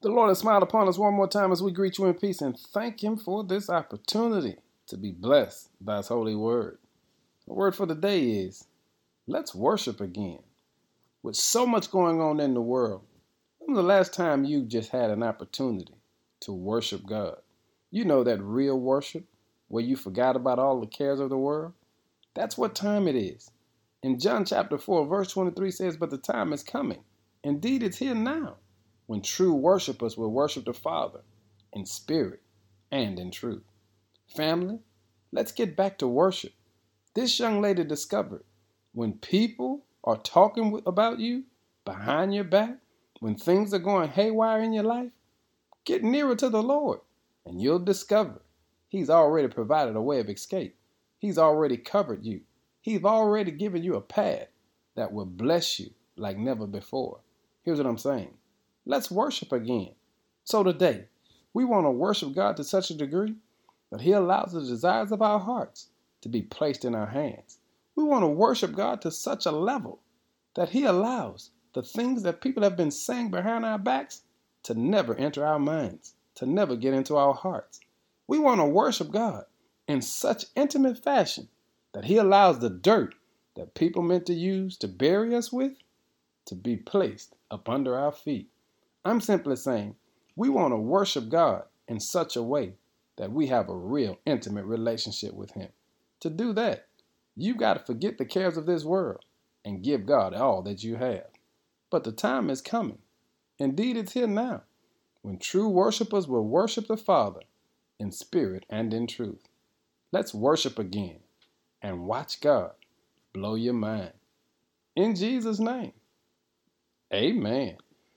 The Lord has smiled upon us one more time as we greet you in peace and thank Him for this opportunity to be blessed by His holy word. The word for the day is let's worship again. With so much going on in the world, when was the last time you just had an opportunity to worship God? You know that real worship where you forgot about all the cares of the world? That's what time it is. In John chapter 4, verse 23 says, But the time is coming. Indeed, it's here now when true worshipers will worship the Father in spirit and in truth. Family, let's get back to worship. This young lady discovered when people are talking about you behind your back, when things are going haywire in your life, get nearer to the Lord and you'll discover He's already provided a way of escape. He's already covered you. He's already given you a path that will bless you like never before. Here's what I'm saying Let's worship again. So today, we want to worship God to such a degree that He allows the desires of our hearts to be placed in our hands. We want to worship God to such a level that He allows the things that people have been saying behind our backs to never enter our minds, to never get into our hearts. We want to worship God in such intimate fashion that He allows the dirt that people meant to use to bury us with to be placed up under our feet. I'm simply saying we want to worship God in such a way that we have a real intimate relationship with Him. To do that, you've got to forget the cares of this world and give God all that you have. But the time is coming. Indeed, it's here now when true worshipers will worship the Father in spirit and in truth. Let's worship again and watch God blow your mind. In Jesus' name, amen.